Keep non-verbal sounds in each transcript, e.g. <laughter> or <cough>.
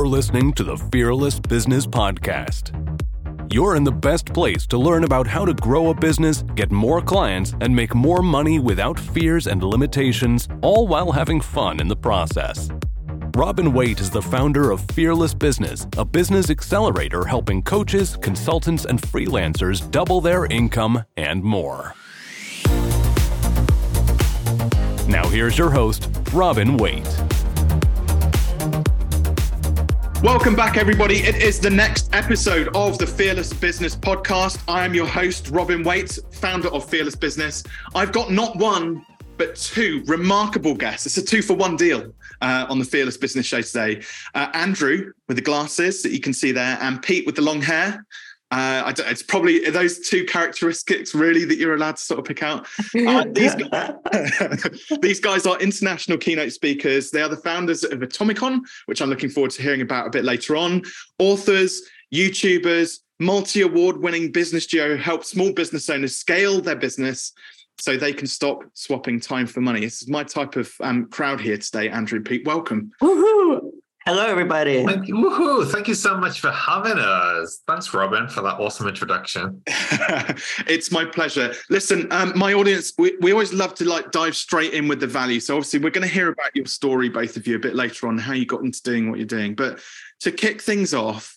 You're listening to the Fearless Business Podcast. You're in the best place to learn about how to grow a business, get more clients, and make more money without fears and limitations, all while having fun in the process. Robin Waite is the founder of Fearless Business, a business accelerator helping coaches, consultants, and freelancers double their income and more. Now, here's your host, Robin Waite. Welcome back, everybody. It is the next episode of the Fearless Business Podcast. I am your host, Robin Waite, founder of Fearless Business. I've got not one, but two remarkable guests. It's a two for one deal uh, on the Fearless Business Show today. Uh, Andrew with the glasses that you can see there, and Pete with the long hair. Uh, it's probably those two characteristics really that you're allowed to sort of pick out. Uh, these, <laughs> guys, <laughs> these, guys, are international keynote speakers. They are the founders of Atomicon, which I'm looking forward to hearing about a bit later on. Authors, YouTubers, multi award winning business duo help small business owners scale their business so they can stop swapping time for money. This is my type of um, crowd here today, Andrew Pete. Welcome. Woohoo! Hello, everybody. Thank you. Woohoo. Thank you so much for having us. Thanks, Robin, for that awesome introduction. <laughs> it's my pleasure. Listen, um, my audience, we, we always love to like dive straight in with the value. So obviously we're going to hear about your story, both of you, a bit later on, how you got into doing what you're doing. But to kick things off,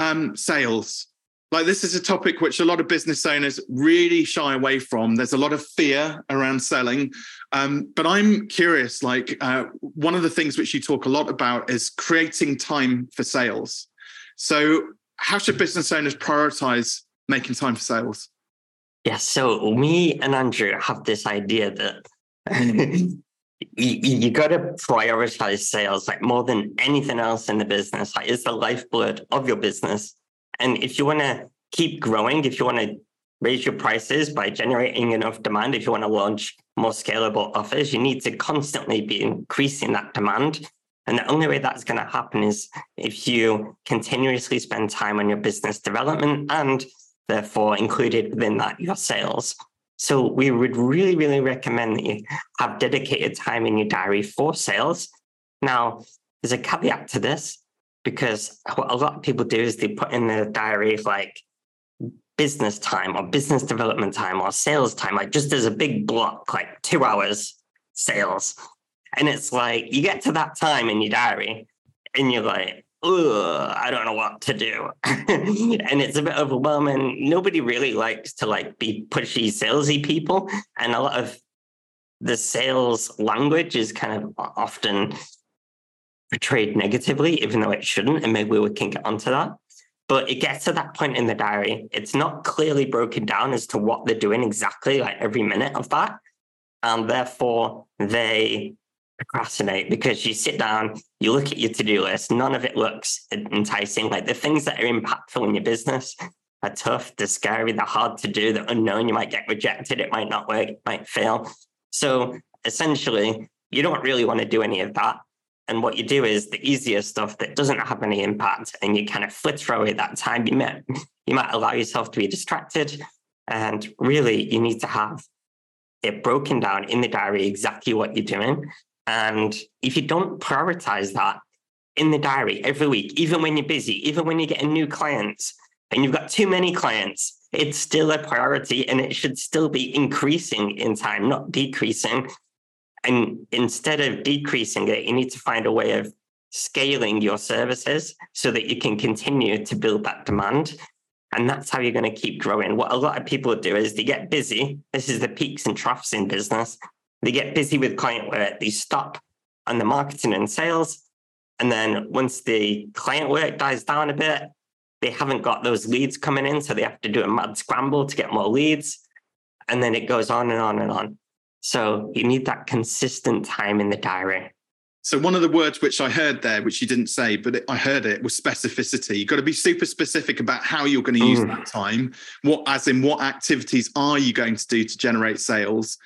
um, sales. Like this is a topic which a lot of business owners really shy away from. There's a lot of fear around selling. Um, but I'm curious, like uh, one of the things which you talk a lot about is creating time for sales. So how should business owners prioritize making time for sales? Yeah, so me and Andrew have this idea that <laughs> you, you got to prioritize sales like more than anything else in the business. Like it's the lifeblood of your business. And if you want to keep growing, if you want to raise your prices by generating enough demand, if you want to launch more scalable offers, you need to constantly be increasing that demand. And the only way that's going to happen is if you continuously spend time on your business development and therefore included within that your sales. So we would really, really recommend that you have dedicated time in your diary for sales. Now, there's a caveat to this because what a lot of people do is they put in their diary like business time or business development time or sales time, like just as a big block, like two hours sales. And it's like you get to that time in your diary and you're like, Ugh, I don't know what to do. <laughs> and it's a bit overwhelming. Nobody really likes to like be pushy, salesy people. And a lot of the sales language is kind of often portrayed negatively, even though it shouldn't. And maybe we can get onto that. But it gets to that point in the diary. It's not clearly broken down as to what they're doing exactly, like every minute of that. And therefore, they procrastinate because you sit down, you look at your to do list, none of it looks enticing. Like the things that are impactful in your business are tough, they're scary, they're hard to do, they're unknown. You might get rejected, it might not work, it might fail. So essentially, you don't really want to do any of that. And what you do is the easier stuff that doesn't have any impact, and you kind of flit throw away that time. You might, <laughs> you might allow yourself to be distracted. And really, you need to have it broken down in the diary exactly what you're doing. And if you don't prioritize that in the diary every week, even when you're busy, even when you're getting new clients and you've got too many clients, it's still a priority and it should still be increasing in time, not decreasing. And instead of decreasing it, you need to find a way of scaling your services so that you can continue to build that demand. And that's how you're going to keep growing. What a lot of people do is they get busy. This is the peaks and troughs in business. They get busy with client work, they stop on the marketing and sales. And then once the client work dies down a bit, they haven't got those leads coming in. So they have to do a mad scramble to get more leads. And then it goes on and on and on. So you need that consistent time in the diary. So one of the words which I heard there, which you didn't say, but it, I heard it, was specificity. You've got to be super specific about how you're going to use mm. that time. What, as in, what activities are you going to do to generate sales?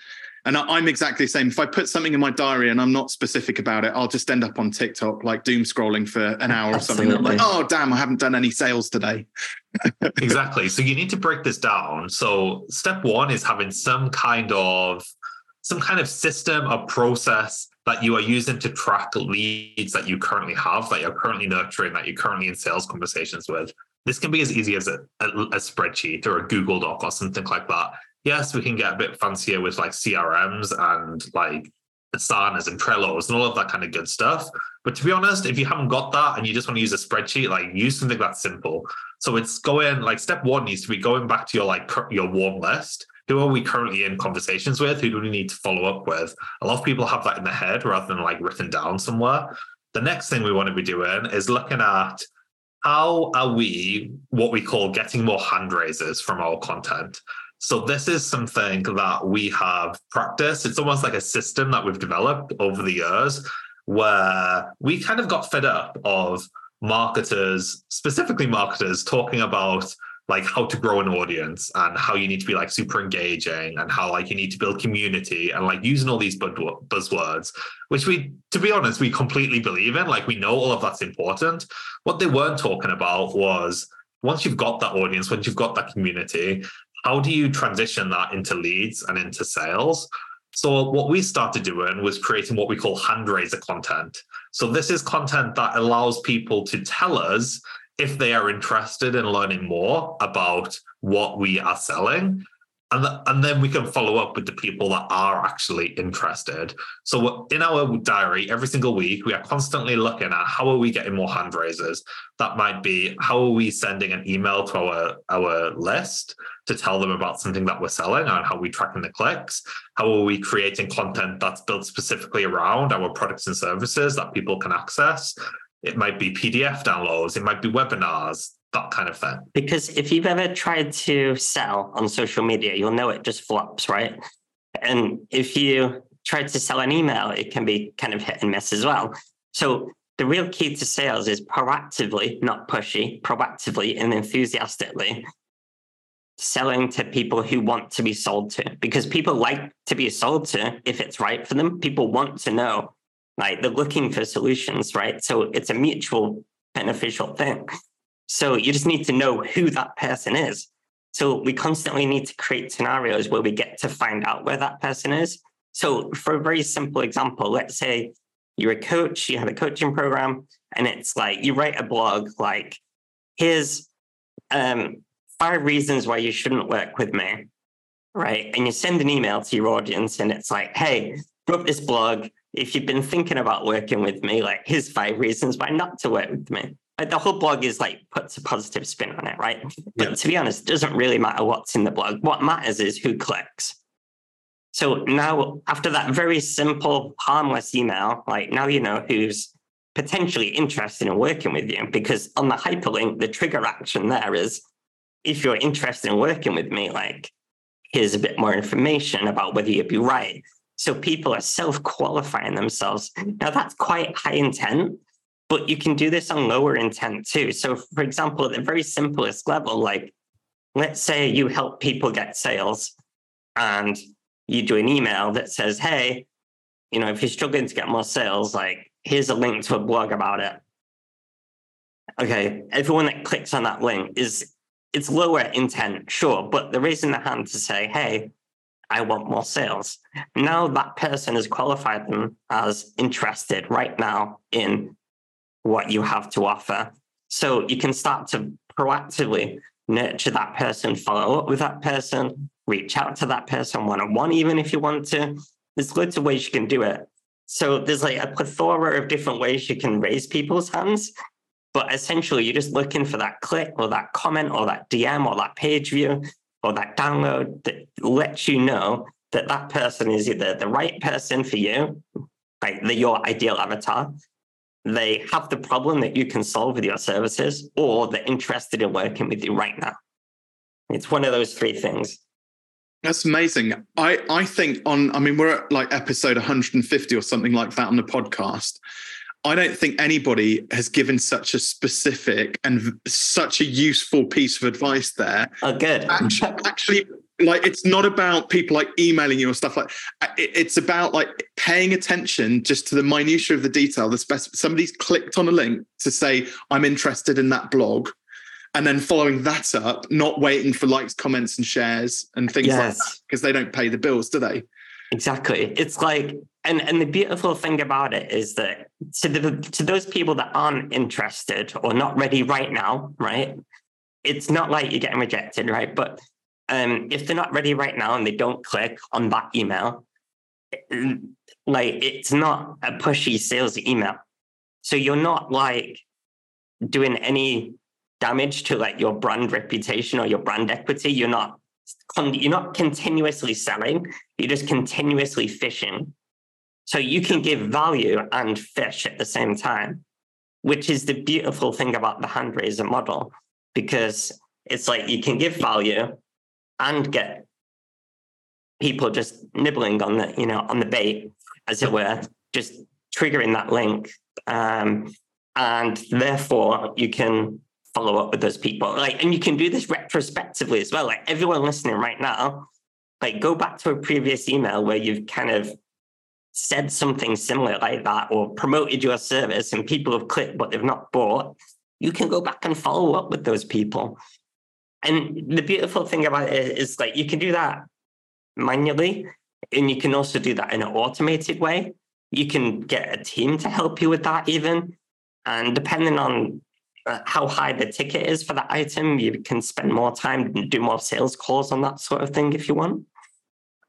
And I, am exactly the same. If I put something in my diary and I'm not specific about it, I'll just end up on TikTok, like doom scrolling for an hour Absolutely. or something. I'm like, oh, damn, I haven't done any sales today. <laughs> exactly. So you need to break this down. So step one is having some kind of some kind of system or process that you are using to track leads that you currently have, that you're currently nurturing, that you're currently in sales conversations with. This can be as easy as a, a, a spreadsheet or a Google Doc or something like that. Yes, we can get a bit fancier with like CRMs and like Asanas and Trellos and all of that kind of good stuff. But to be honest, if you haven't got that and you just want to use a spreadsheet, like use something that's simple. So it's going like step one needs to be going back to your like your warm list. Who are we currently in conversations with? Who do we need to follow up with? A lot of people have that in their head rather than like written down somewhere. The next thing we want to be doing is looking at how are we what we call getting more hand raisers from our content. So this is something that we have practiced. It's almost like a system that we've developed over the years where we kind of got fed up of marketers, specifically marketers, talking about like how to grow an audience and how you need to be like super engaging and how like you need to build community and like using all these buzzwords which we to be honest we completely believe in like we know all of that's important what they weren't talking about was once you've got that audience once you've got that community how do you transition that into leads and into sales? So what we started doing was creating what we call hand raiser content. So this is content that allows people to tell us if they are interested in learning more about what we are selling and, and then we can follow up with the people that are actually interested. So in our diary, every single week, we are constantly looking at how are we getting more hand raisers. That might be how are we sending an email to our our list to tell them about something that we're selling and how we tracking the clicks. How are we creating content that's built specifically around our products and services that people can access? It might be PDF downloads. It might be webinars that kind of thing. Because if you've ever tried to sell on social media, you'll know it just flops, right? And if you try to sell an email, it can be kind of hit and miss as well. So the real key to sales is proactively, not pushy, proactively and enthusiastically selling to people who want to be sold to because people like to be sold to if it's right for them. People want to know, like they're looking for solutions, right? So it's a mutual beneficial thing. So you just need to know who that person is. So we constantly need to create scenarios where we get to find out where that person is. So for a very simple example, let's say you're a coach, you have a coaching program, and it's like you write a blog like, here's um, five reasons why you shouldn't work with me, right? And you send an email to your audience, and it's like, hey, wrote this blog. If you've been thinking about working with me, like, here's five reasons why not to work with me the whole blog is like puts a positive spin on it, right? But yeah. to be honest, it doesn't really matter what's in the blog. What matters is who clicks. So now, after that very simple, harmless email, like now you know who's potentially interested in working with you because on the hyperlink, the trigger action there is if you're interested in working with me, like here's a bit more information about whether you'd be right. So people are self qualifying themselves. Now that's quite high intent, but you can do this on lower intent too. So, for example, at the very simplest level, like let's say you help people get sales and you do an email that says, hey, you know, if you're struggling to get more sales, like here's a link to a blog about it. Okay, everyone that clicks on that link is it's lower intent, sure, but they're raising their hand to say, hey, I want more sales. Now that person has qualified them as interested right now in what you have to offer. So you can start to proactively nurture that person, follow up with that person, reach out to that person one on one, even if you want to. There's loads of ways you can do it. So there's like a plethora of different ways you can raise people's hands. But essentially, you're just looking for that click or that comment or that DM or that page view or that download that lets you know that that person is either the right person for you, like your ideal avatar, they have the problem that you can solve with your services, or they're interested in working with you right now. It's one of those three things. That's amazing. I, I think on, I mean, we're at like episode 150 or something like that on the podcast. I don't think anybody has given such a specific and such a useful piece of advice there. Oh, good. Actually, actually like it's not about people like emailing you or stuff like uh, it's about like paying attention just to the minutiae of the detail the spec- somebody's clicked on a link to say i'm interested in that blog and then following that up not waiting for likes comments and shares and things yes. like that because they don't pay the bills do they exactly it's like and and the beautiful thing about it is that to the to those people that aren't interested or not ready right now, right? It's not like you're getting rejected, right? But um, if they're not ready right now and they don't click on that email, like it's not a pushy sales email. So you're not like doing any damage to like your brand reputation or your brand equity. You're not you're not continuously selling. You're just continuously fishing. So you can give value and fish at the same time, which is the beautiful thing about the hand raiser model, because it's like you can give value and get people just nibbling on the, you know, on the bait, as it were, just triggering that link. Um, and therefore you can follow up with those people. Like, and you can do this retrospectively as well. Like everyone listening right now, like go back to a previous email where you've kind of said something similar like that or promoted your service and people have clicked but they've not bought. You can go back and follow up with those people. And the beautiful thing about it is like you can do that manually and you can also do that in an automated way. You can get a team to help you with that even. And depending on uh, how high the ticket is for that item, you can spend more time and do more sales calls on that sort of thing if you want.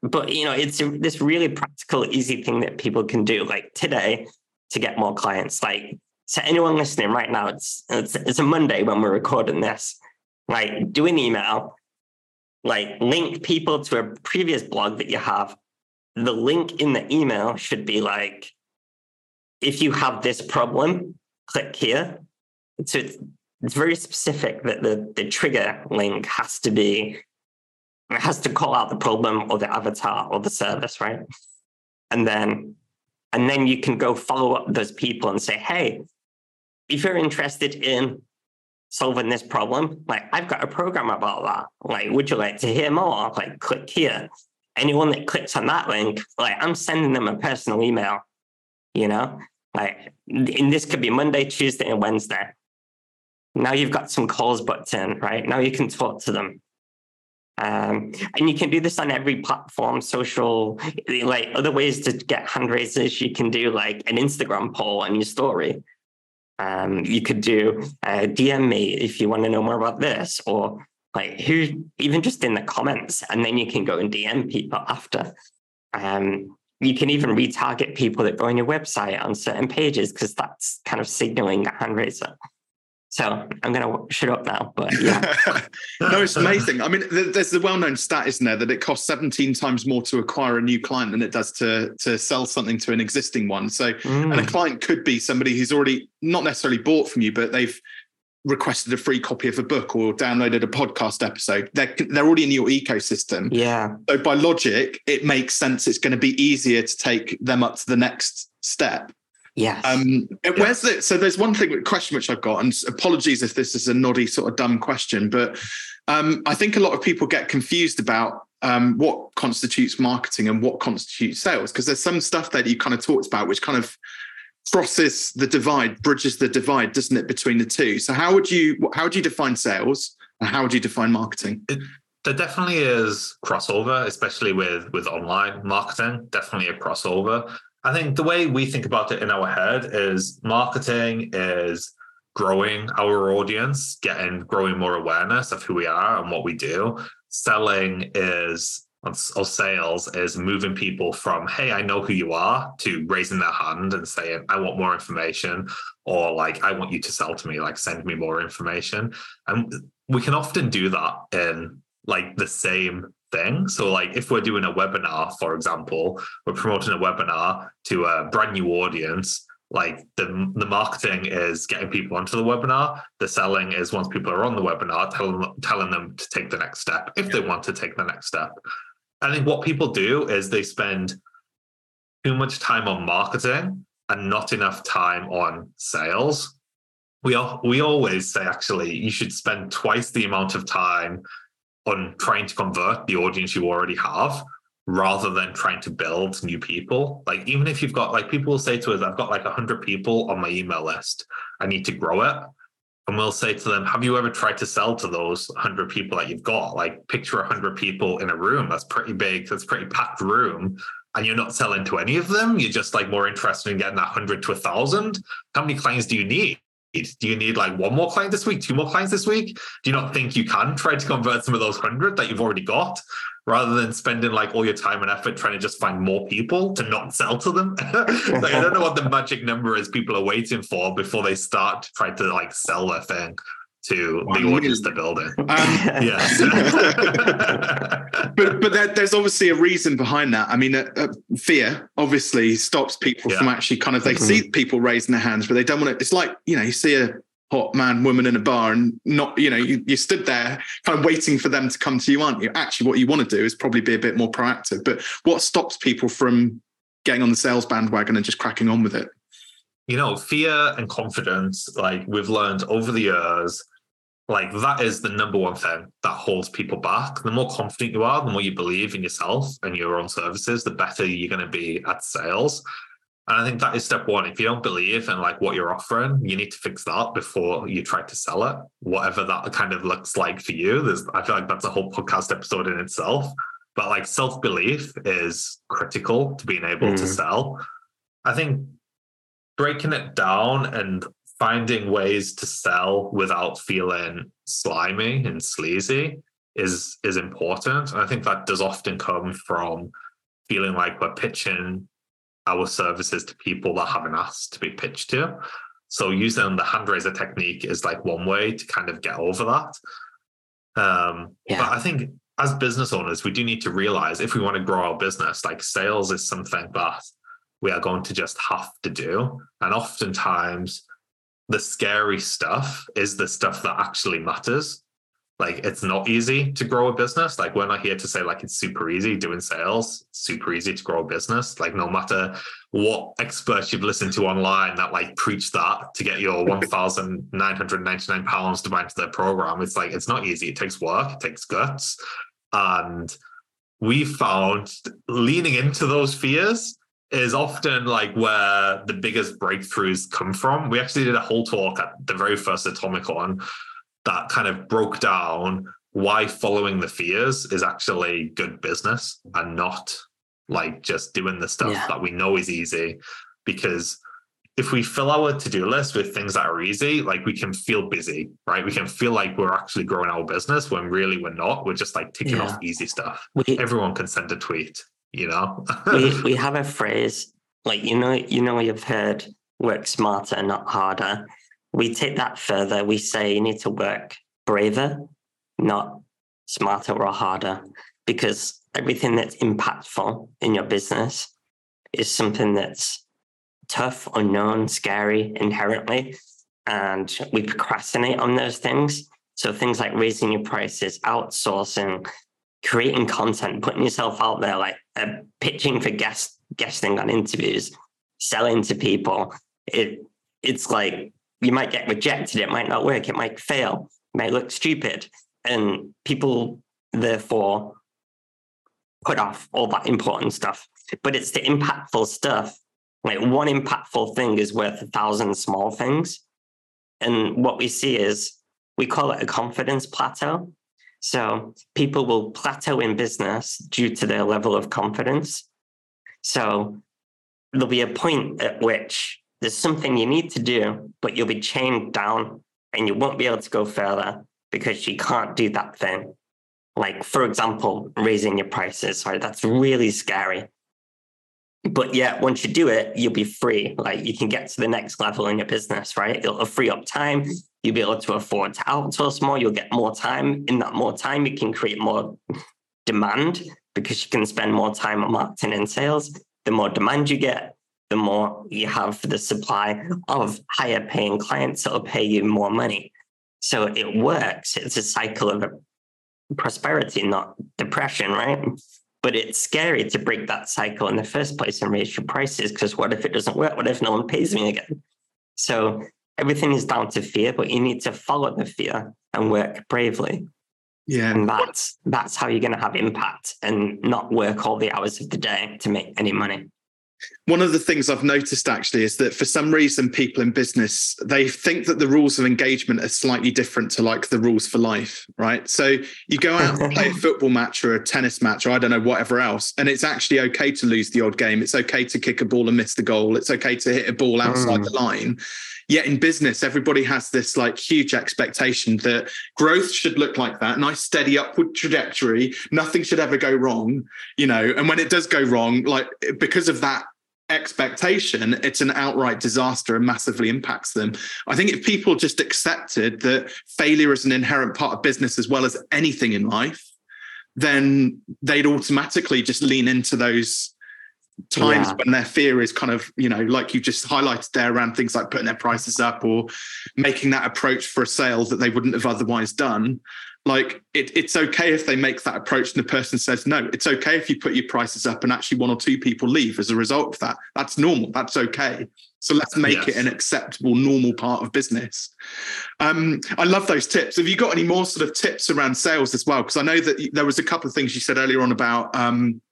But you know, it's this really practical, easy thing that people can do. Like today, to get more clients. Like to anyone listening right now, it's it's, it's a Monday when we're recording this. Like do an email, like link people to a previous blog that you have. The link in the email should be like, if you have this problem, click here. So it's, it's very specific that the, the trigger link has to be, it has to call out the problem or the avatar or the service, right? And then, and then you can go follow up those people and say, hey, if you're interested in solving this problem, like I've got a program about that. Like, would you like to hear more? Like, click here. Anyone that clicks on that link, like I'm sending them a personal email, you know, like, and this could be Monday, Tuesday, and Wednesday. Now you've got some calls booked in, right? Now you can talk to them. Um, and you can do this on every platform, social, like other ways to get hand raisers. You can do like an Instagram poll on your story. Um, you could do uh, DM me if you want to know more about this, or like who, even just in the comments, and then you can go and DM people after. Um, you can even retarget people that go on your website on certain pages because that's kind of signaling a hand raiser. So I'm going to shut up now, but yeah. <laughs> no, it's amazing. I mean, there's the well-known stat, isn't there, that it costs 17 times more to acquire a new client than it does to to sell something to an existing one. So, mm. and a mm. client could be somebody who's already not necessarily bought from you, but they've requested a free copy of a book or downloaded a podcast episode. They're they're already in your ecosystem. Yeah. So by logic, it makes sense. It's going to be easier to take them up to the next step. Yes. Um, where's the so there's one thing question which I've got, and apologies if this is a noddy sort of dumb question, but um, I think a lot of people get confused about um, what constitutes marketing and what constitutes sales because there's some stuff that you kind of talked about which kind of crosses the divide, bridges the divide, doesn't it, between the two? So how would you how would you define sales and how would you define marketing? It, there definitely is crossover, especially with with online marketing. Definitely a crossover. I think the way we think about it in our head is marketing is growing our audience, getting growing more awareness of who we are and what we do. Selling is or sales is moving people from hey i know who you are to raising their hand and saying i want more information or like i want you to sell to me like send me more information and we can often do that in like the same thing. So like if we're doing a webinar for example we're promoting a webinar to a brand new audience like the the marketing is getting people onto the webinar. The selling is once people are on the webinar telling telling them to take the next step if they want to take the next step. I think what people do is they spend too much time on marketing and not enough time on sales. We all, we always say actually you should spend twice the amount of time on trying to convert the audience you already have rather than trying to build new people. Like even if you've got like people will say to us, I've got like 100 people on my email list. I need to grow it and we'll say to them, Have you ever tried to sell to those 100 people that you've got? Like, picture 100 people in a room. That's pretty big. That's pretty packed room. and you're not selling to any of them, you're just like more interested in getting that hundred to a thousand. How many clients do you need? Do you need like one more client this week, two more clients this week? Do you not think you can try to convert some of those hundred that you've already got? rather than spending like all your time and effort trying to just find more people to not sell to them. <laughs> like I don't know what the magic number is people are waiting for before they start trying to like sell their thing to the audience they're building. Um, yes. <laughs> <laughs> but but there, there's obviously a reason behind that. I mean, uh, uh, fear obviously stops people yeah. from actually kind of they mm-hmm. see people raising their hands, but they don't want to. It's like you know, you see a hot man, woman in a bar, and not, you know, you, you stood there kind of waiting for them to come to you, aren't you? Actually, what you want to do is probably be a bit more proactive. But what stops people from getting on the sales bandwagon and just cracking on with it? You know, fear and confidence, like we've learned over the years, like that is the number one thing that holds people back. The more confident you are, the more you believe in yourself and your own services, the better you're going to be at sales. And I think that is step one. If you don't believe in like what you're offering, you need to fix that before you try to sell it, whatever that kind of looks like for you. There's, I feel like that's a whole podcast episode in itself. But like self belief is critical to being able mm. to sell. I think breaking it down and finding ways to sell without feeling slimy and sleazy is is important. And I think that does often come from feeling like we're pitching our services to people that haven't asked to be pitched to. So using the hand raiser technique is like one way to kind of get over that. Um, yeah. But I think as business owners, we do need to realize if we want to grow our business, like sales is something that we are going to just have to do. And oftentimes, the scary stuff is the stuff that actually matters. Like it's not easy to grow a business. Like we're not here to say like it's super easy doing sales. Super easy to grow a business. Like no matter what experts you've listened to online that like preach that to get your <laughs> 1999 pounds to buy into their program it's like it's not easy. It takes work. It takes guts. And we found leaning into those fears is often like where the biggest breakthroughs come from. We actually did a whole talk at the very first Atomicon that kind of broke down why following the fears is actually good business and not like just doing the stuff yeah. that we know is easy because if we fill our to-do list with things that are easy like we can feel busy right we can feel like we're actually growing our business when really we're not we're just like ticking yeah. off easy stuff we, everyone can send a tweet you know we, <laughs> we have a phrase like you know you know you've heard work smarter not harder we take that further. We say you need to work braver, not smarter or harder, because everything that's impactful in your business is something that's tough, unknown, scary inherently. And we procrastinate on those things. So things like raising your prices, outsourcing, creating content, putting yourself out there, like uh, pitching for guest guesting on interviews, selling to people. It it's like you might get rejected, it might not work, it might fail, it might look stupid. And people therefore put off all that important stuff. But it's the impactful stuff. Like one impactful thing is worth a thousand small things. And what we see is we call it a confidence plateau. So people will plateau in business due to their level of confidence. So there'll be a point at which there's something you need to do, but you'll be chained down and you won't be able to go further because you can't do that thing. Like, for example, raising your prices. Sorry, that's really scary. But yeah, once you do it, you'll be free. Like you can get to the next level in your business, right? It'll free up time. You'll be able to afford to outsource more. You'll get more time. In that more time, you can create more demand because you can spend more time on marketing and sales. The more demand you get, the more you have for the supply of higher paying clients that will pay you more money. So it works. It's a cycle of prosperity, not depression, right? But it's scary to break that cycle in the first place and raise your prices because what if it doesn't work? What if no one pays me again? So everything is down to fear, but you need to follow the fear and work bravely. Yeah. And that's that's how you're gonna have impact and not work all the hours of the day to make any money. one of the things I've noticed actually is that for some reason, people in business they think that the rules of engagement are slightly different to like the rules for life, right? So you go out and play a <laughs> football match or a tennis match or I don't know whatever else, and it's actually okay to lose the odd game. It's okay to kick a ball and miss the goal. It's okay to hit a ball outside mm. the line. Yet in business, everybody has this like huge expectation that growth should look like that nice, steady upward trajectory. Nothing should ever go wrong, you know. And when it does go wrong, like because of that expectation, it's an outright disaster and massively impacts them. I think if people just accepted that failure is an inherent part of business as well as anything in life, then they'd automatically just lean into those times yeah. when their fear is kind of you know like you just highlighted there around things like putting their prices up or making that approach for a sale that they wouldn't have otherwise done. Like it, it's okay if they make that approach and the person says no. It's okay if you put your prices up and actually one or two people leave as a result of that. That's normal. That's okay. So let's make yes. it an acceptable normal part of business. Um, i love those tips. Have you got any more sort of tips around sales as well? Because i know that there was a couple of things you said earlier on about um,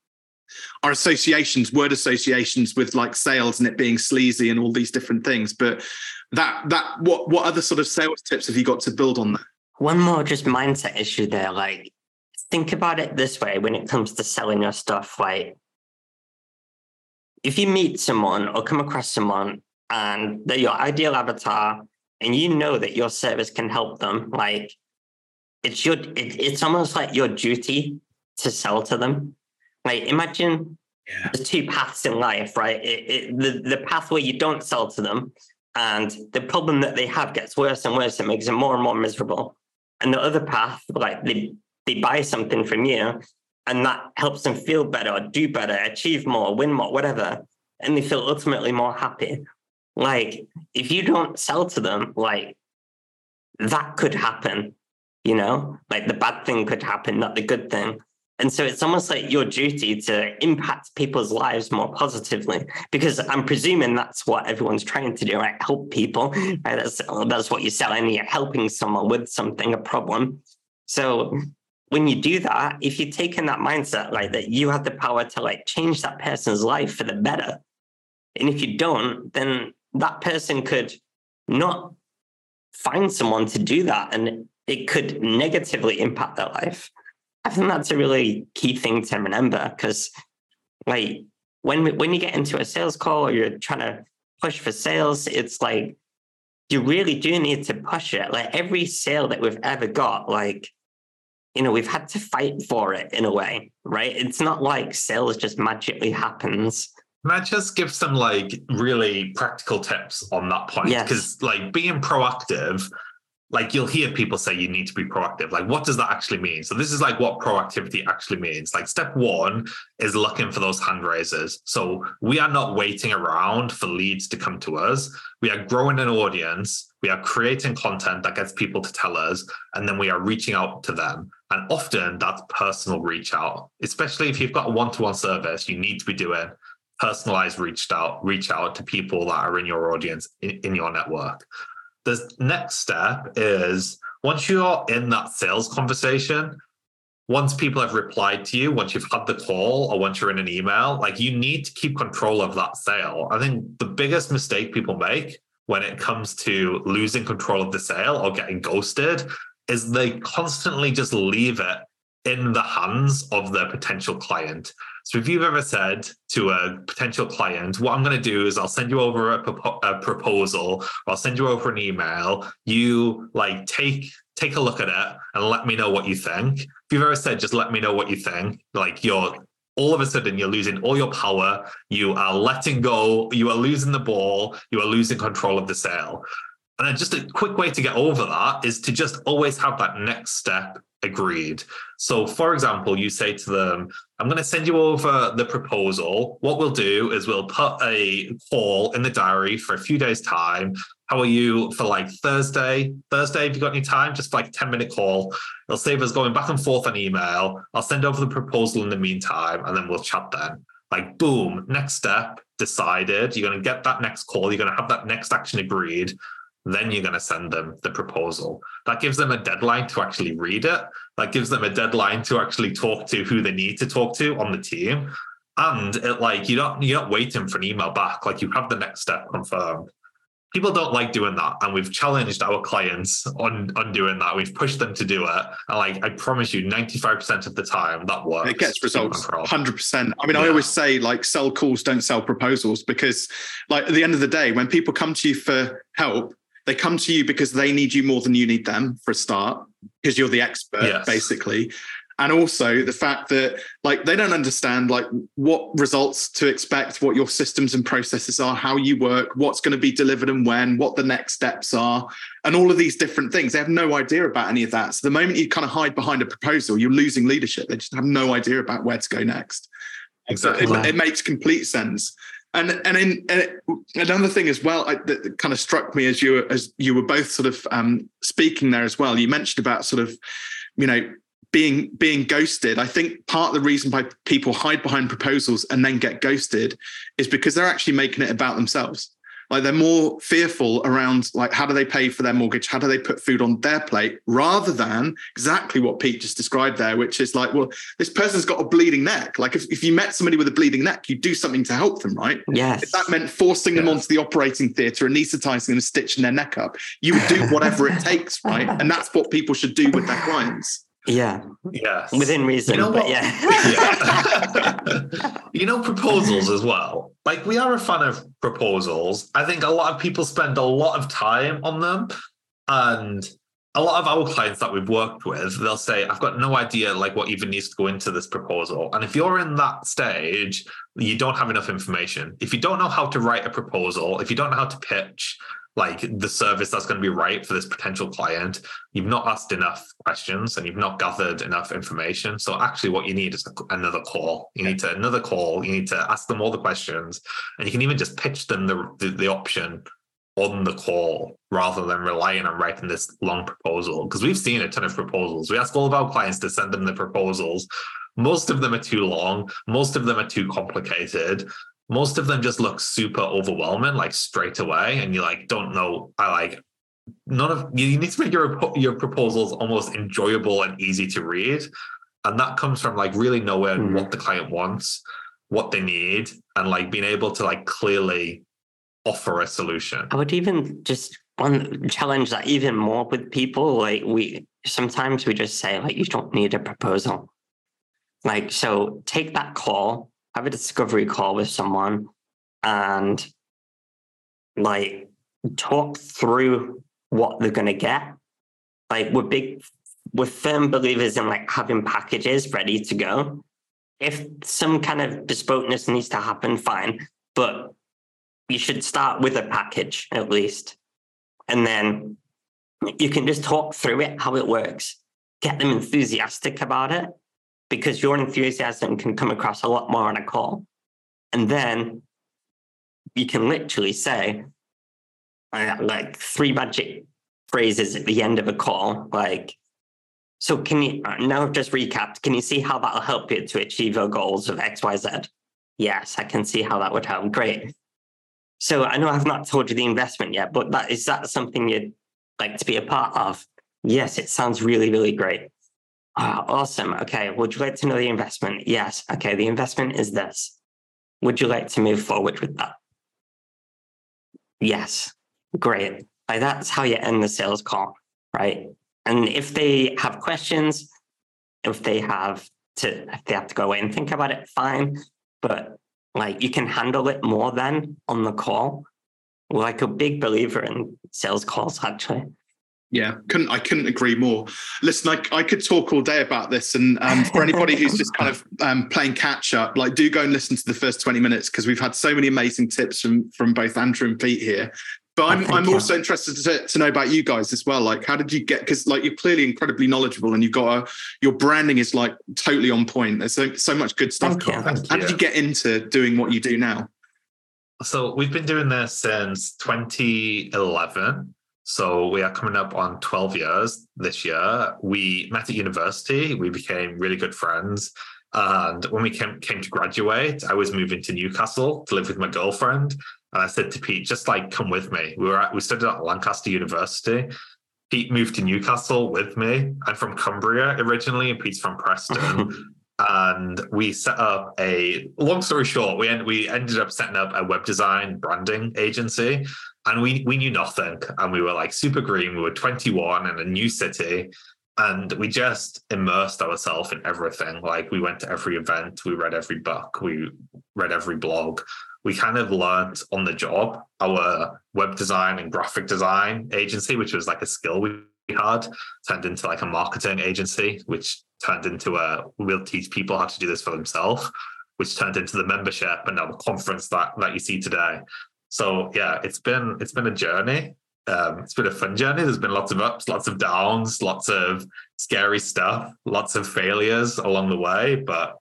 our associations, word associations with like sales and it being sleazy and all these different things. But that that what what other sort of sales tips have you got to build on that? One more just mindset issue there. Like think about it this way when it comes to selling your stuff. Like if you meet someone or come across someone and they're your ideal avatar and you know that your service can help them, like it's your it, it's almost like your duty to sell to them like imagine yeah. the two paths in life, right? It, it, the, the path where you don't sell to them and the problem that they have gets worse and worse. It makes them more and more miserable. And the other path, like they, they buy something from you and that helps them feel better, do better, achieve more, win more, whatever. And they feel ultimately more happy. Like if you don't sell to them, like that could happen, you know, like the bad thing could happen, not the good thing. And so it's almost like your duty to impact people's lives more positively, because I'm presuming that's what everyone's trying to do, right? Help people. Right? That's, that's what you're selling. You're helping someone with something, a problem. So when you do that, if you take in that mindset, like that you have the power to like change that person's life for the better. And if you don't, then that person could not find someone to do that. And it could negatively impact their life. I think that's a really key thing to remember because, like, when when you get into a sales call or you're trying to push for sales, it's like you really do need to push it. Like every sale that we've ever got, like, you know, we've had to fight for it in a way, right? It's not like sales just magically happens. Can I just give some like really practical tips on that point? Because yes. like being proactive like you'll hear people say you need to be proactive. Like, what does that actually mean? So, this is like what proactivity actually means. Like, step one is looking for those hand raisers. So, we are not waiting around for leads to come to us. We are growing an audience. We are creating content that gets people to tell us, and then we are reaching out to them. And often that's personal reach out, especially if you've got a one to one service, you need to be doing personalized reach out, reach out to people that are in your audience, in, in your network the next step is once you're in that sales conversation, once people have replied to you, once you've had the call or once you're in an email, like you need to keep control of that sale. I think the biggest mistake people make when it comes to losing control of the sale or getting ghosted is they constantly just leave it in the hands of their potential client. So if you've ever said to a potential client, what I'm going to do is I'll send you over a, a proposal, I'll send you over an email. You like take take a look at it and let me know what you think. If you've ever said just let me know what you think, like you're all of a sudden you're losing all your power, you are letting go, you are losing the ball, you are losing control of the sale. And just a quick way to get over that is to just always have that next step agreed. So, for example, you say to them, I'm going to send you over the proposal. What we'll do is we'll put a call in the diary for a few days' time. How are you for like Thursday? Thursday, have you got any time? Just like 10 minute call. It'll save us going back and forth on email. I'll send over the proposal in the meantime, and then we'll chat then. Like, boom, next step decided. You're going to get that next call. You're going to have that next action agreed then you're going to send them the proposal. That gives them a deadline to actually read it. That gives them a deadline to actually talk to who they need to talk to on the team. And it like you don't you're not waiting for an email back. Like you have the next step confirmed. People don't like doing that, and we've challenged our clients on on doing that. We've pushed them to do it, and like I promise you, ninety five percent of the time that works. It gets results, hundred percent. I mean, yeah. I always say like sell calls, don't sell proposals, because like at the end of the day, when people come to you for help, they come to you because they need you more than you need them for a start, because you're the expert, yes. basically. And also the fact that like they don't understand like what results to expect what your systems and processes are how you work what's going to be delivered and when what the next steps are and all of these different things. They have no idea about any of that. So the moment you kind of hide behind a proposal you're losing leadership. They just have no idea about where to go next. Exactly. It, it makes complete sense and and, in, and another thing as well I, that kind of struck me as you as you were both sort of um, speaking there as well. You mentioned about sort of you know being being ghosted. I think part of the reason why people hide behind proposals and then get ghosted is because they're actually making it about themselves like they're more fearful around like how do they pay for their mortgage? How do they put food on their plate? Rather than exactly what pete just described there which is like well this person's got a bleeding neck. Like if, if you met somebody with a bleeding neck you do something to help them right? Yes. If that meant forcing yes. them onto the operating theatre anesthetizing and stitching their neck up you would do whatever it takes right? And that's what people should do with their clients yeah. Yes. Within reason, you know but yeah. yeah. <laughs> you know, proposals as well. Like we are a fan of proposals. I think a lot of people spend a lot of time on them. And a lot of our clients that we've worked with, they'll say, I've got no idea like what even needs to go into this proposal. And if you're in that stage, you don't have enough information. If you don't know how to write a proposal, if you don't know how to pitch, like the service that's going to be right for this potential client. You've not asked enough questions and you've not gathered enough information. So actually what you need is another call. You need to another call. You need to ask them all the questions and you can even just pitch them the, the, the option on the call rather than relying on writing this long proposal. Because we've seen a ton of proposals. We ask all of our clients to send them the proposals. Most of them are too long. Most of them are too complicated most of them just look super overwhelming, like straight away, and you like don't know. I like none of you need to make your your proposals almost enjoyable and easy to read, and that comes from like really knowing mm-hmm. what the client wants, what they need, and like being able to like clearly offer a solution. I would even just one challenge that even more with people. Like we sometimes we just say like you don't need a proposal. Like so, take that call have a discovery call with someone and like talk through what they're going to get. Like we're big, we're firm believers in like having packages ready to go. If some kind of bespokeness needs to happen, fine, but you should start with a package at least. And then you can just talk through it, how it works, get them enthusiastic about it because your enthusiasm can come across a lot more on a call. And then you can literally say, uh, like three magic phrases at the end of a call, like, so can you uh, now just recapped? Can you see how that'll help you to achieve your goals of X, Y, Z? Yes, I can see how that would help. Great. So I know I've not told you the investment yet, but that is that something you'd like to be a part of? Yes, it sounds really, really great. Oh, awesome. Okay. Would you like to know the investment? Yes. Okay. The investment is this. Would you like to move forward with that? Yes. Great. Like that's how you end the sales call, right? And if they have questions, if they have to, if they have to go away and think about it, fine. But like you can handle it more than on the call. Like a big believer in sales calls, actually. Yeah, couldn't I couldn't agree more. Listen, I, I could talk all day about this, and um, for anybody who's just kind of um, playing catch up, like do go and listen to the first twenty minutes because we've had so many amazing tips from from both Andrew and Pete here. But I'm I'm also interested to, to know about you guys as well. Like, how did you get? Because like you're clearly incredibly knowledgeable, and you've got a your branding is like totally on point. There's so so much good stuff. Thank how did you get into doing what you do now? So we've been doing this since 2011. So we are coming up on 12 years this year. We met at university. We became really good friends. And when we came, came to graduate, I was moving to Newcastle to live with my girlfriend. And I said to Pete, just like come with me. We were at, we studied at Lancaster University. Pete moved to Newcastle with me. I'm from Cumbria originally, and Pete's from Preston. <laughs> and we set up a long story short we, end, we ended up setting up a web design branding agency and we we knew nothing. And we were like super green. We were 21 in a new city. And we just immersed ourselves in everything. Like we went to every event. We read every book. We read every blog. We kind of learned on the job our web design and graphic design agency which was like a skill we had turned into like a marketing agency which turned into a we'll teach people how to do this for themselves which turned into the membership and now the conference that that you see today so yeah it's been it's been a journey um, it's been a fun journey there's been lots of ups lots of downs lots of scary stuff lots of failures along the way but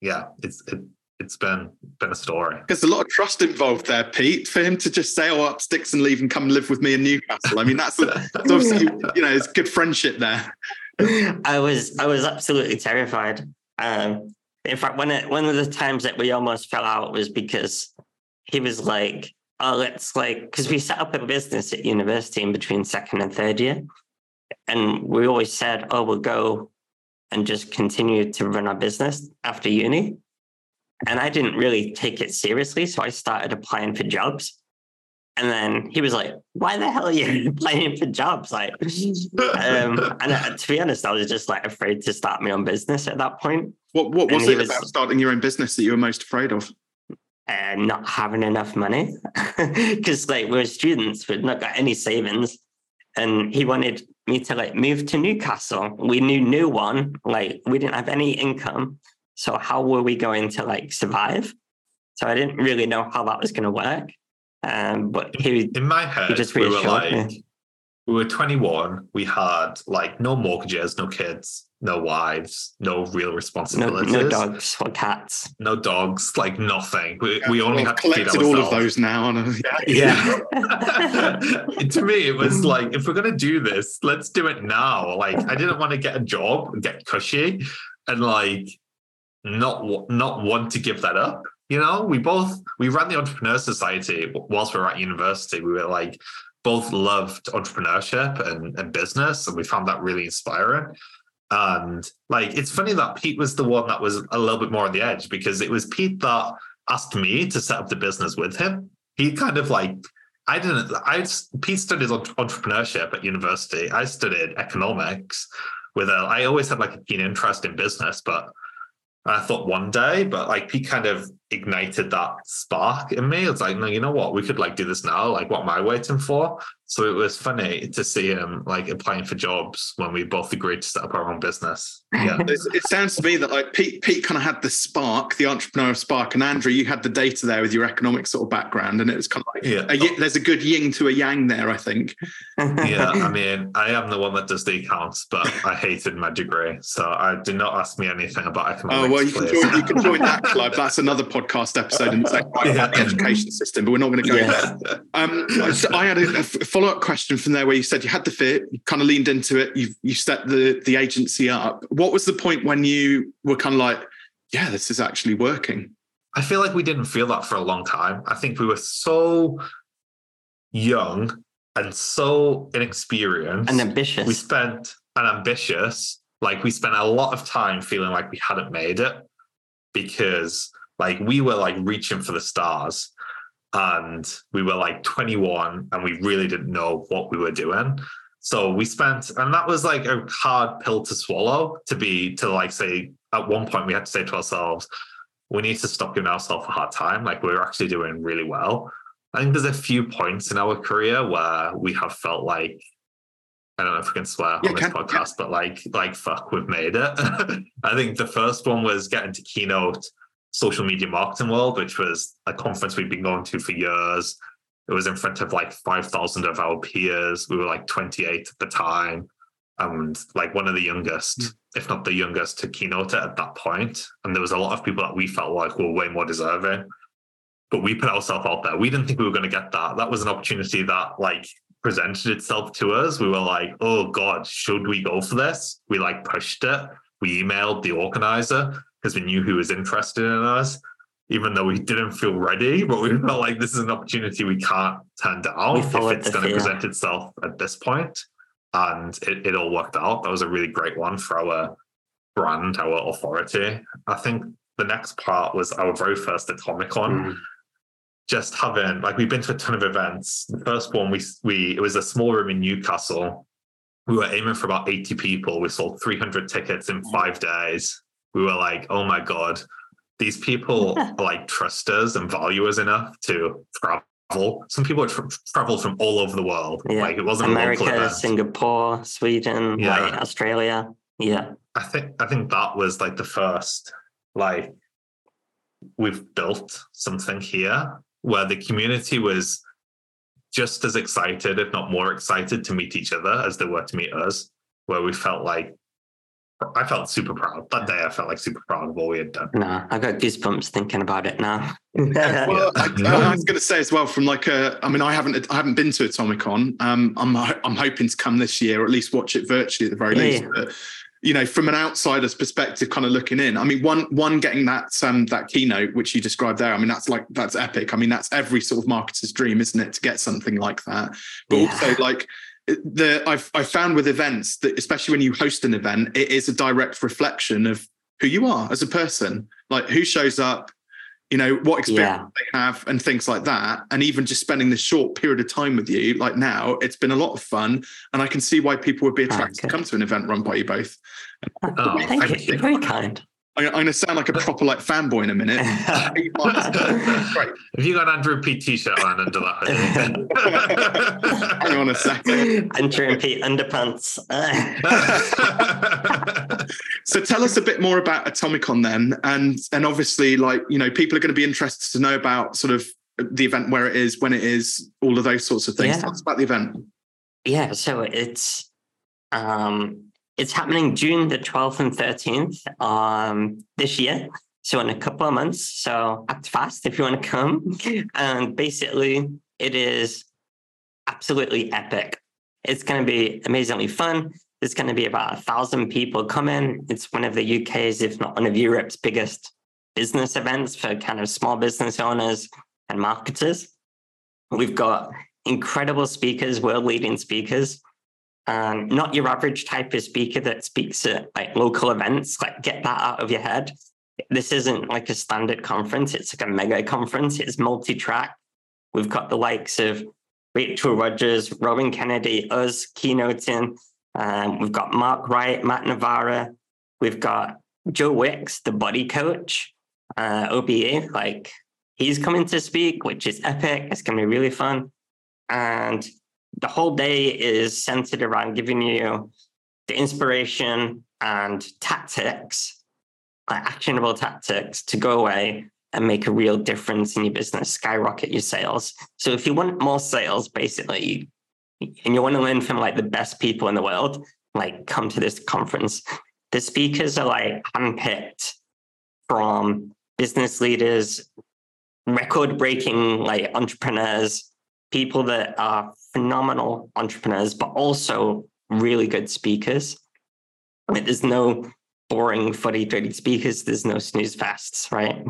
yeah it's it, it's been been a story. There's a lot of trust involved there, Pete. For him to just say, "Oh, up sticks and leave and come live with me in Newcastle." I mean, that's, <laughs> that's obviously you know, it's good friendship there. I was I was absolutely terrified. Um, in fact, one of one of the times that we almost fell out was because he was like, "Oh, let's like," because we set up a business at university in between second and third year, and we always said, "Oh, we'll go and just continue to run our business after uni." And I didn't really take it seriously. So I started applying for jobs. And then he was like, why the hell are you <laughs> applying for jobs? Like, um, and uh, to be honest, I was just like afraid to start my own business at that point. What, what was it was, about starting your own business that you were most afraid of? Uh, not having enough money. <laughs> Because like we were students, we'd not got any savings. And he wanted me to like move to Newcastle. We knew no one, like we didn't have any income. So how were we going to like survive? So I didn't really know how that was going to work. Um, but he, in my head, he just we were like, me. We were 21. We had like no mortgages, no kids, no wives, no real responsibilities, no, no dogs or cats, no dogs, like nothing. We, yeah, we only had collected all of those now. <laughs> <laughs> yeah. yeah. <laughs> to me, it was like if we're gonna do this, let's do it now. Like I didn't want to get a job and get cushy and like not not want to give that up. You know, we both we ran the entrepreneur society whilst we were at university. We were like both loved entrepreneurship and, and business, and we found that really inspiring. And like, it's funny that Pete was the one that was a little bit more on the edge because it was Pete that asked me to set up the business with him. He kind of like I didn't. I Pete studied entrepreneurship at university. I studied economics. With a, I always had like a keen interest in business, but I thought one day, but like Pete kind of ignited that spark in me. It's like, no, you know what? We could like do this now. Like, what am I waiting for? So it was funny to see him like applying for jobs when we both agreed to set up our own business. Yeah. <laughs> it sounds to me that like Pete, Pete kind of had the spark, the entrepreneurial spark, and Andrew, you had the data there with your economic sort of background, and it was kind of like yeah. A, there's a good yin to a yang there, I think. yeah, I <laughs> mean, I am the one that does the accounts, but I hated my degree, so I did not ask me anything about oh, economics. Oh well, you can, join, you can join that club. That's another podcast episode and say yeah. about the education system, but we're not going to go yeah. there. Um, I had a, a follow up question from there where you said you had the fit, you kind of leaned into it, you you set the the agency up. What was the point when you were kind of like, yeah, this is actually working? I feel like we didn't feel that for a long time. I think we were so young and so inexperienced and ambitious. We spent and ambitious. Like we spent a lot of time feeling like we hadn't made it because like we were like reaching for the stars and we were like 21 and we really didn't know what we were doing. So we spent and that was like a hard pill to swallow to be to like say at one point we had to say to ourselves we need to stop giving ourselves a hard time. Like we're actually doing really well. I think there's a few points in our career where we have felt like I don't know if we can swear yeah, on this can, podcast, but like, like fuck, we've made it. <laughs> I think the first one was getting to keynote social media marketing world, which was a conference we'd been going to for years. It was in front of like 5,000 of our peers. We were like 28 at the time and like one of the youngest, mm. if not the youngest, to keynote it at that point. And there was a lot of people that we felt like were way more deserving. But we put ourselves out there. We didn't think we were going to get that. That was an opportunity that like presented itself to us. We were like, oh God, should we go for this? We like pushed it. We emailed the organizer because we knew who was interested in us, even though we didn't feel ready. But we <laughs> felt like this is an opportunity we can't turn down if it's going to present itself at this point. And it, it all worked out. That was a really great one for our brand, our authority. I think the next part was our very first Atomicon. Mm. Just having like we've been to a ton of events. The first one we we it was a small room in Newcastle. We were aiming for about 80 people. We sold 300 tickets in five days. We were like, oh my God, these people <laughs> like trust us and value us enough to travel. Some people tra- traveled from all over the world. Yeah. Like it wasn't America. Singapore, Sweden, Yeah. like Australia. Yeah. I think I think that was like the first like we've built something here where the community was just as excited, if not more excited, to meet each other as they were to meet us. Where we felt like I felt super proud that day. I felt like super proud of what we had done. No, I got goosebumps thinking about it now. Well, <laughs> I, I was going to say as well, from like a, I mean, I haven't, I haven't been to Atomicon. Um, I'm, I'm hoping to come this year, or at least watch it virtually at the very Yeah, least. But you know, from an outsider's perspective, kind of looking in, I mean, one, one getting that, um, that keynote which you described there. I mean, that's like that's epic. I mean, that's every sort of marketer's dream, isn't it, to get something like that? But Yeah. also, like the I've I found with events that especially when you host an event, it is a direct reflection of who you are as a person, like who shows up, you know, what experience they have, and things like that. And even just spending this short period of time with you, like now, it's been a lot of fun, and I can see why people would be ah, attracted to come to an event run by you both. Ah, oh, Thank thank you. you. Very kind. I, I'm going to sound like a proper like fanboy in a minute. <laughs> Great. If you got Andrew P t-shirt on under that. <laughs> Hang on a second. Andrew and Pete underpants. <laughs> So tell us a bit more about Atomicon then, and and obviously, like you know, people are going to be interested to know about sort of the event, where it is, when it is, all of those sorts of things. Yeah. Tell us about the event. yeah, so it's um it's happening June the 12th and 13th um this year. So in a couple of months. So act fast if you want to come. <laughs> And basically it is absolutely epic. It's going to be amazingly fun. There's going to be about a thousand people coming. It's one of the UK's, if not one of Europe's biggest business events for kind of small business owners and marketers. We've got incredible speakers, world leading speakers. Um, not your average type of speaker that speaks at like local events. Like get that out of your head. This isn't like a standard conference. It's like a mega conference. It's multi-track. We've got the likes of Rachel Rodgers, Robin Kennedy, us keynoting. Um, we've got Mark Wright, Matt Navarra. We've got Joe Wicks, the body coach, uh, OBE. Like he's coming to speak, which is epic. It's going to be really fun. And the whole day is centered around giving you the inspiration and tactics, like actionable tactics to go away and make a real difference in your business, skyrocket your sales. So if you want more sales, basically, and you want to learn from like the best people in the world, like come to this conference. The speakers are like handpicked from business leaders, record breaking like entrepreneurs, people that are phenomenal entrepreneurs, but also really good speakers. There's no boring footy dirty speakers, there's no snooze fests, right?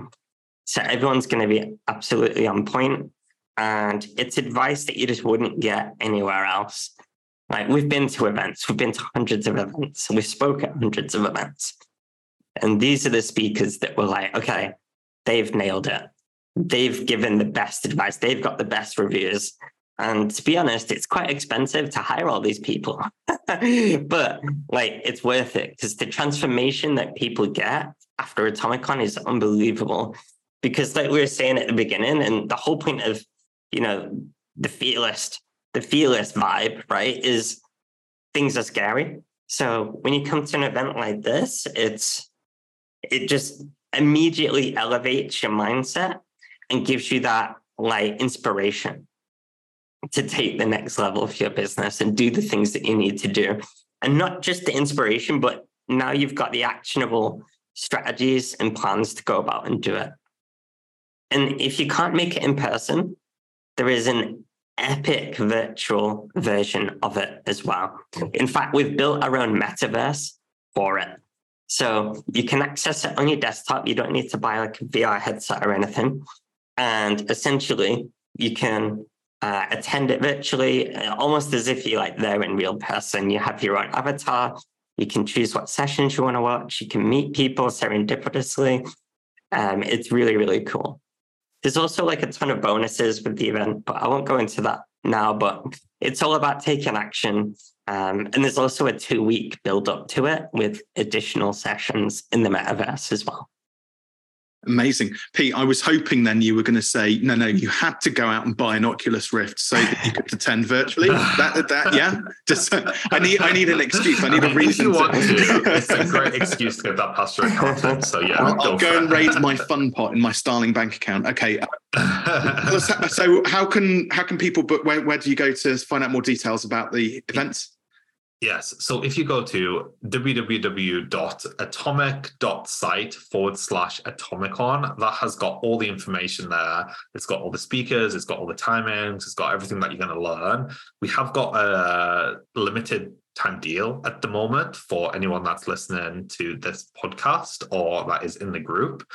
So everyone's going to be absolutely on point, And it's advice that you just wouldn't get anywhere else. Like we've been to events, we've been to hundreds of events, we've spoken at hundreds of events. And these are the speakers that were like, okay, they've nailed it. They've given the best advice. They've got the best reviews. And to be honest, it's quite expensive to hire all these people. <laughs> but like it's worth it because the transformation that people get after Atomicon is unbelievable. Because like we were saying at the beginning, and the whole point of, you know, the fearless, the fearless vibe, right, is things are scary. So when you come to an event like this, it's it just immediately elevates your mindset and gives you that like inspiration to take the next level of your business and do the things that you need to do. And not just the inspiration, but now you've got the actionable strategies and plans to go about and do it. And if you can't make it in person, there is an epic virtual version of it as well. In fact, we've built our own metaverse for it. So you can access it on your desktop. You don't need to buy like a VR headset or anything. And essentially, you can uh, attend it virtually, uh, almost as if you're like there in real person. You have your own avatar. You can choose what sessions you want to watch. You can meet people serendipitously. Um, it's really, really cool. There's also like a ton of bonuses with the event, but I won't go into that now. But it's all about taking action. Um, and there's also a two week build up to it with additional sessions in the metaverse as well. Amazing. Pete, I was hoping then you were going to say, no, no, you had to go out and buy an Oculus Rift so that you could attend virtually. <sighs> that, that, yeah. Just, I need, I need an excuse. I need a reason. If you want to, <laughs> it's a great excuse to get that past your accountant. So yeah, I'll go, go and raise my fun pot in my Starling bank account. Okay. <laughs> so how can how can people book? Where, where do you go to find out more details about the events? Yes. So if you go to www.atomic.site forward slash atomicon, that has got all the information there. It's got all the speakers, it's got all the timings, it's got everything that you're going to learn. We have got a limited time deal at the moment for anyone that's listening to this podcast or that is in the group.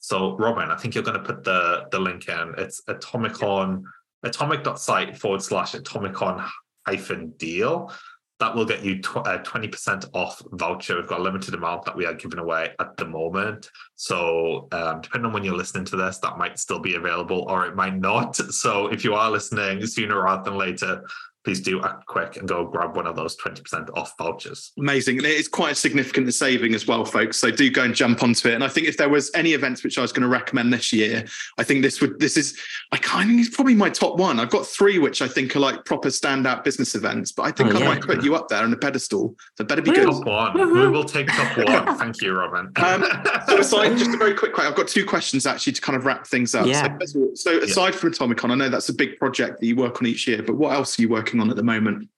So Robin, I think you're going to put the, the link in. It's atomicon, atomic.site forward slash atomicon hyphen deal that will get you tw- uh, 20% off voucher. We've got a limited amount that we are giving away at the moment. So, um, depending on when you're listening to this, that might still be available or it might not. <laughs> So, if you are listening sooner rather than later, please do act quick and go grab one of those 20% off vouchers. Amazing. And it's quite a significant saving as well, folks. So do go and jump onto it. And I think if there was any events which I was going to recommend this year, I think this would, this is, I kind of, it's probably my top one. I've got three, which I think are like proper standout business events, but I think oh, I yeah. might put you up there on a pedestal. So better be good. Top one. We will take top one. <laughs> Thank you, Robin. um, so aside, just a very quick question. I've got two questions actually to kind of wrap things up. Yeah. So, so aside yeah. from Atomicon, I know that's a big project that you work on each year, but what else are you working on at the moment?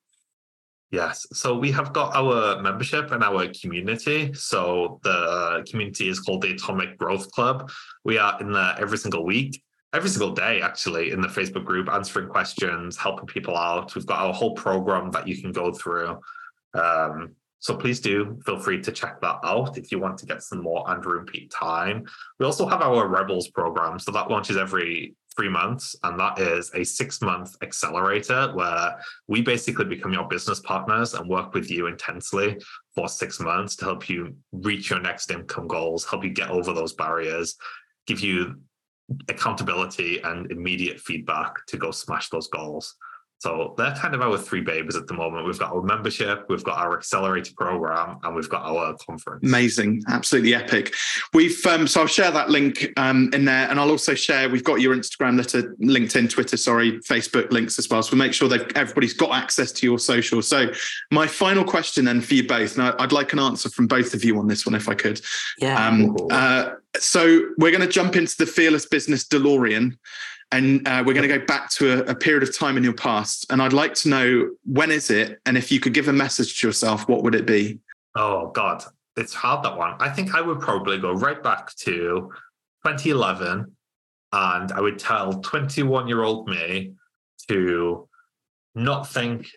Yes. So we have got our membership and our community. So the community is called the Atomic Growth Club. We are in there every single week, every single day, actually, in the Facebook group, answering questions, helping people out. We've got our whole program that you can go through. Um, so please do feel free to check that out if you want to get some more Andrew and Pete time. We also have our Rebels program. So that launches every three months, and that is a six month accelerator where we basically become your business partners and work with you intensely for six months to help you reach your next income goals, help you get over those barriers, give you accountability and immediate feedback to go smash those goals. So they're kind of our three babies at the moment. We've got our membership, we've got our accelerator program, and we've got our conference. Amazing, absolutely epic. We've um, so I'll share that link um, in there, and I'll also share. We've got your Instagram, letter, LinkedIn, Twitter, sorry, Facebook links as well. So we'll make sure that everybody's got access to your social. So my final question then for you both, and I'd like an answer from both of you on this one if I could. Yeah. Um, uh, so we're going to jump into the fearless business DeLorean and uh, we're going to go back to a, a, period of time in your past. And i'd like to know when is it? And if you could give a message to yourself what would it be? Oh god. It's hard that one. I think i would probably go right back to 2011 and i would tell 21 year old me to not think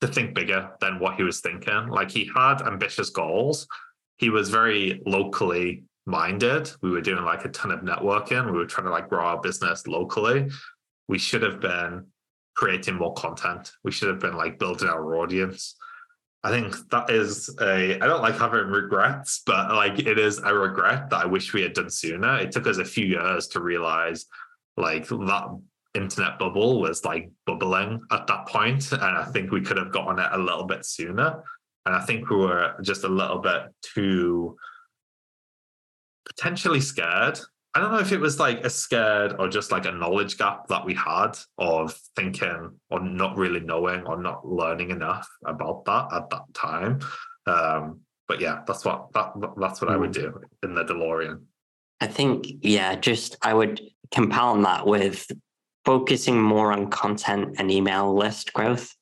to think bigger than what he was thinking. Like he had ambitious goals. He was very locally minded. We were doing like a ton of networking. We were trying to like grow our business locally. We should have been creating more content. We should have been like building our audience. I think that is a I don't like having regrets, but like it is a regret that I wish we had done sooner. It took us a few years to realize like that internet bubble was like bubbling at that point, and I think we could have gotten it a little bit sooner. And I think we were just a little bit too potentially scared. I don't know if it was like a scared or just like a knowledge gap that we had of thinking or not really knowing or not learning enough about that at that time. Um, but yeah, that's what that that's what mm. I would hmm. do in the DeLorean. I think yeah, just I would compound that with focusing more on content and email list growth.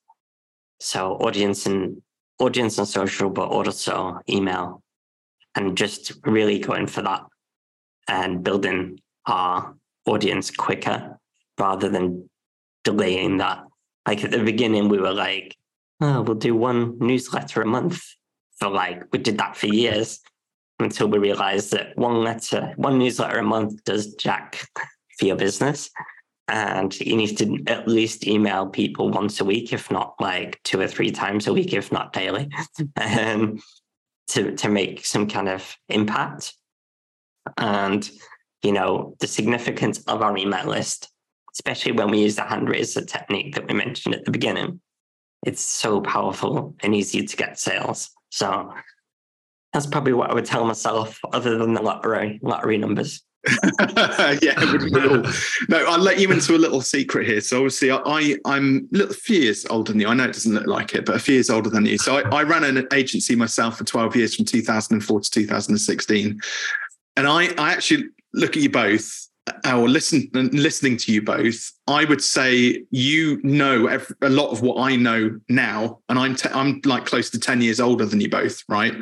So audience and audience and social, but also email and just really going for that and building our audience quicker rather than delaying that. Like at the beginning, we were like, oh, we'll do one newsletter a month. For like, we did that for years until we realized that one letter, one newsletter a month does jack for your business. And you need to at least email people once a week, if not like two or three times a week, if not daily. <laughs> to to make some kind of impact. And you know, the significance of our email list, especially when we use the hand raiser technique that we mentioned at the beginning, it's so powerful and easy to get sales. So that's probably what I would tell myself, other than the lottery lottery numbers. <laughs> yeah, no, I'll let you into a little secret here. So obviously, I I'm a little, few years older than you. I know it doesn't look like it, but a few years older than you. So I, I ran an agency myself for 12 years, from 2004 to 2016, and I I actually look at you both or listen listening to you both, I would say you know a lot of what I know now, and I'm te- I'm like close to ten years older than you both, right?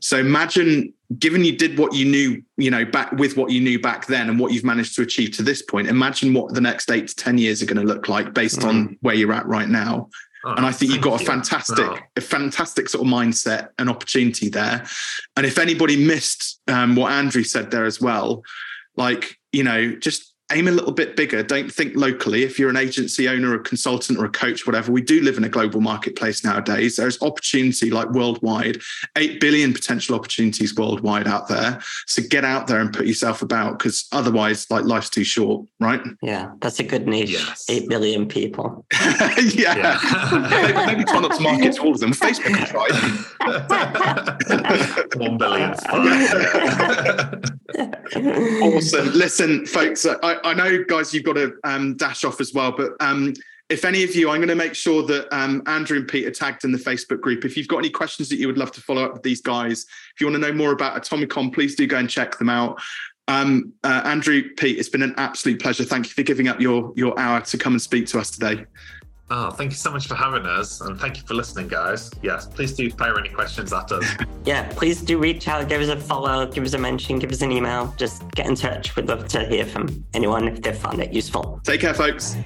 So imagine, given you did what you knew, you know, back with what you knew back then, and what you've managed to achieve to this point. Imagine what the next eight to ten years are going to look like based mm. on where you're at right now. Oh, and I think you've got a fantastic, you. a fantastic sort of mindset and opportunity there. And if anybody missed um, what Andrew said there as well, like you know, just aim a little bit bigger. Don't think locally. If you're an agency owner, a consultant, or a coach, whatever, we do live in a global marketplace nowadays. There's opportunity like worldwide, 8 billion potential opportunities worldwide out there. So get out there and put yourself about because otherwise, like life's too short, right? Yeah, that's a good niche. Yes. 8 billion people. <laughs> yeah. yeah. maybe, maybe try not to market to all of them. Facebook can <laughs> try. 1 billion. <laughs> awesome. Listen, folks, I, I know, guys, you've got to um, dash off as well, but um, if any of you, I'm going to make sure that um, Andrew and Pete are tagged in the Facebook group. If you've got any questions that you would love to follow up with these guys, if you want to know more about Atomicon, please do go and check them out. Um, uh, Andrew, Pete, it's been an absolute pleasure. Thank you for giving up your your hour to come and speak to us today. Oh, thank you so much for having us, and thank you for listening, guys. Yes, please do fire any questions at us. <laughs> yeah, please do reach out, give us a follow, give us a mention, give us an email. Just get in touch. We'd love to hear from anyone if they found it useful. Take care, folks.